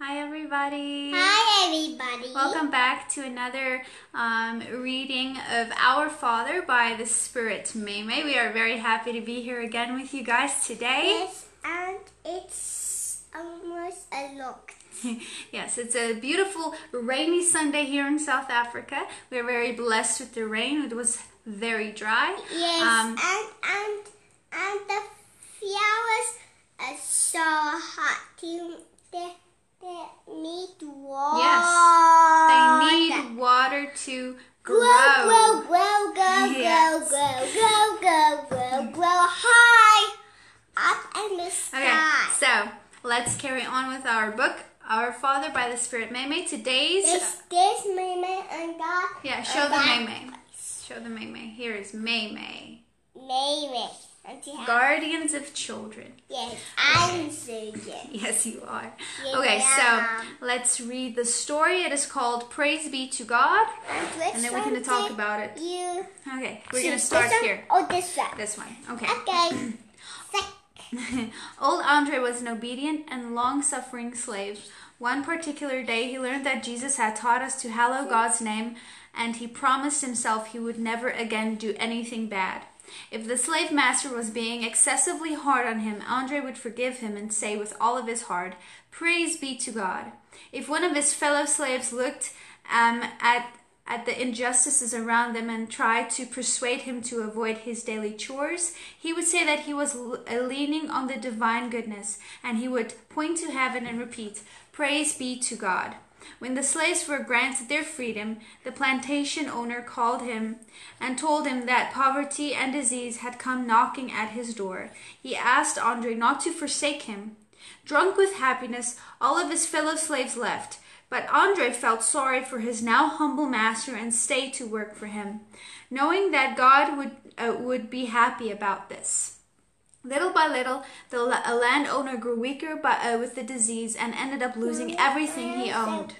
Hi, everybody. Hi, everybody. Welcome back to another um, reading of Our Father by the Spirit Meimei. We are very happy to be here again with you guys today. Yes, and it's almost a look. yes, it's a beautiful rainy Sunday here in South Africa. We're very blessed with the rain. It was very dry. Yes, Um, and and and the flowers are so hot. They let's carry on with our book, Our Father by the Spirit Meimei. Today's This this Mama and God. Yeah, show the Meimei. Show the Meimei. Here is Meimei. Mama. And she has- Guardians of children. Yes, I'm Susan. Yes, you are. Yeah. Okay, so let's read the story. It is called Praise Be to God. And then we're going to talk about it. You. Okay, we're going to start here. Oh, this one? This one. Okay. Okay. Old Andre was an obedient and long suffering slave. One particular day, he learned that Jesus had taught us to hallow God's name, and he promised himself he would never again do anything bad. If the slave master was being excessively hard on him, Andre would forgive him and say with all of his heart, Praise be to God. If one of his fellow slaves looked um, at at the injustices around them and tried to persuade him to avoid his daily chores, he would say that he was uh, leaning on the divine goodness, and he would point to heaven and repeat, Praise be to God. When the slaves were granted their freedom, the plantation owner called him and told him that poverty and disease had come knocking at his door. He asked Andre not to forsake him. Drunk with happiness, all of his fellow slaves left. But Andre felt sorry for his now humble master and stayed to work for him, knowing that God would, uh, would be happy about this. Little by little, the la- landowner grew weaker by, uh, with the disease and ended up losing everything he owned.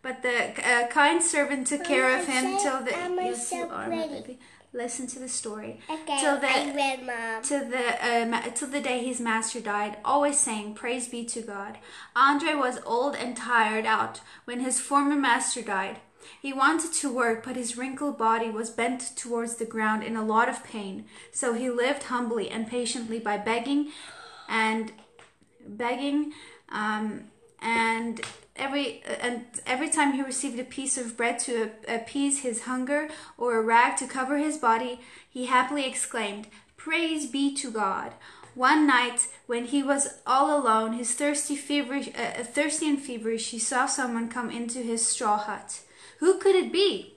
But the uh, kind servant took care of him till the yes, you are, baby. Listen to the story. Okay, Till the I read, Mom. to the um, till the day his master died, always saying, "Praise be to God." Andre was old and tired out when his former master died. He wanted to work, but his wrinkled body was bent towards the ground in a lot of pain. So he lived humbly and patiently by begging and begging um, and every and every time he received a piece of bread to appease his hunger or a rag to cover his body he happily exclaimed praise be to god. One night when he was all alone his thirsty feverish uh, thirsty and feverish he saw someone come into his straw hut. Who could it be?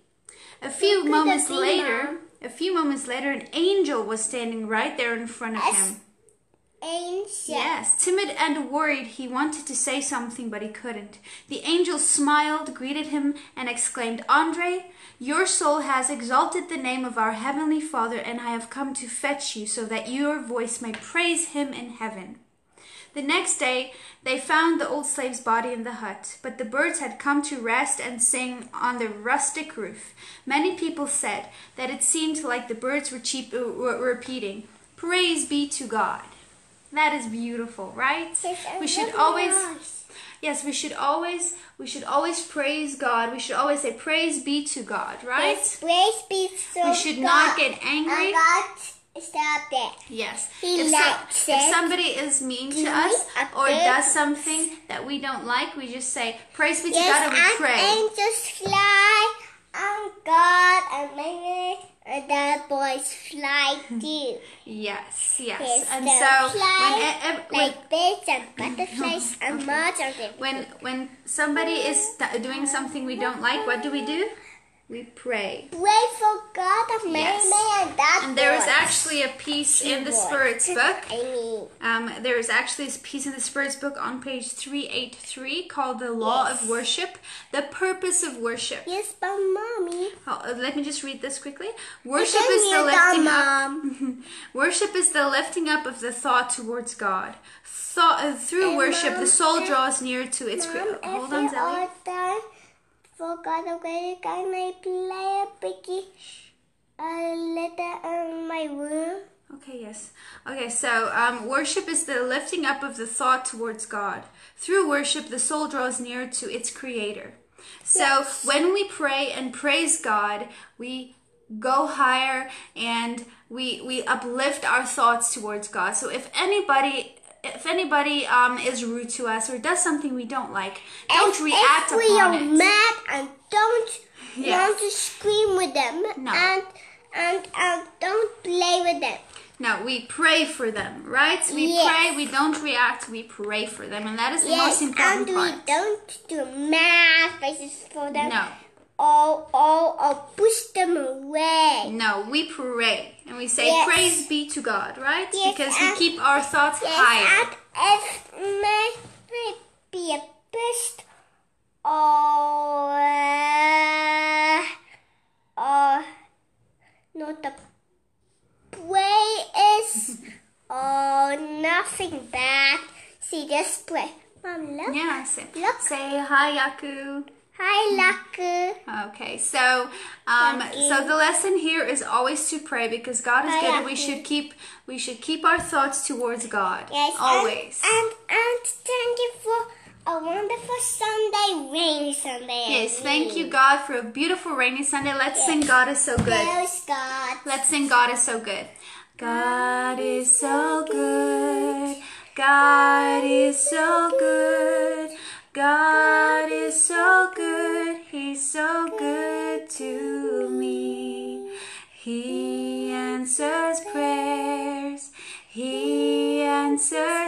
A few moments later a few moments later an angel was standing right there in front of him Angel. Yes, timid and worried, he wanted to say something, but he couldn't. The angel smiled, greeted him, and exclaimed, Andre, your soul has exalted the name of our heavenly Father, and I have come to fetch you so that your voice may praise him in heaven. The next day, they found the old slave's body in the hut, but the birds had come to rest and sing on the rustic roof. Many people said that it seemed like the birds were, cheap, were repeating, Praise be to God. That is beautiful, right? We should always. Yes, we should always we should always praise God. We should always say praise be to God, right? Yes, praise be to God. We should God. not get angry. Stop that. Yes. He if, likes if it. somebody is mean to us or does something that we don't like, we just say praise be to Yes, God and we pray. angels fly, and God and Mary and the boys fly too. Yes, yes. Yes, and so fly when, like birds and butterflies and moths and when when somebody is doing something we don't like, what do we do? We pray. Pray for God and Mary Yes. and that And there is boy. Actually a piece in the. Spirit's book. Um, there is actually a piece in the Spirit's book on page 383 called The Law Yes. of Worship, the purpose of worship. yes, but mommy. Oh, uh, let me just read this quickly. Worship is the lifting up. Worship is the lifting up of the thought towards God. Thought, uh, through And worship, Mom, the soul draws near to its creator. Hold on, you Zoe. all for God of greater can I play a biggie? A letter in my room. Okay, yes. Okay, so um, worship is the lifting up of the thought towards God. Through worship, the soul draws near to its creator. So Yes. when we pray and praise God, we go higher and we we uplift our thoughts towards God. So if anybody if anybody um, is rude to us or does something we don't like, don't if, react if we are it. mad and don't want to scream with them No. and and and don't play with them. No, we pray for them, right? We Yes. pray, we don't react, we pray for them, and that is the Yes, most important and part. we don't do mad faces for them. No. Or, or, or push them away. No, we pray and we say Yes. praise be to God, right? Yes, because we keep our thoughts Yes, higher. and if may be a pushed or uh, or not the pray is oh, nothing bad. See just pray. Mom, look. Yeah, say, Look. say hi, Yaku. Hi, Laku. Okay, so um, so the lesson here is always to pray because God is Hi, good, and we should keep we should keep our thoughts towards God Yes, and- always. And, and thank you for a wonderful Sunday, rainy Sunday. yes, thank you, God, for a beautiful rainy Sunday. Let's sing God is so good. Praise God. Let's sing God is so good. God is so good. God is so good. God is so good. He's so good to me. He answers prayers. He answers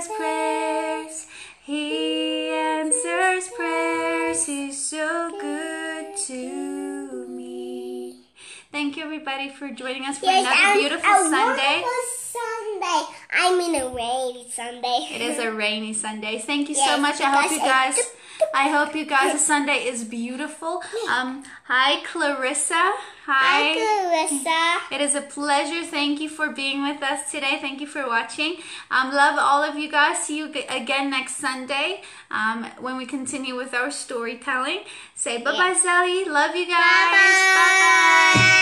everybody, for joining us for Yes, another beautiful a Sunday. Sunday. I mean a rainy Sunday. It is a rainy Sunday. Thank you so much. I hope you guys. I hope you guys' The Sunday is beautiful. Um, hi, Clarissa. Hi, Clarissa. It is a pleasure. Thank you for being with us today. Thank you for watching. Um, love all of you guys. See you again next Sunday um, when we continue with our storytelling. Say bye bye, Yes. Sally. Love you guys. Bye-bye. Bye bye.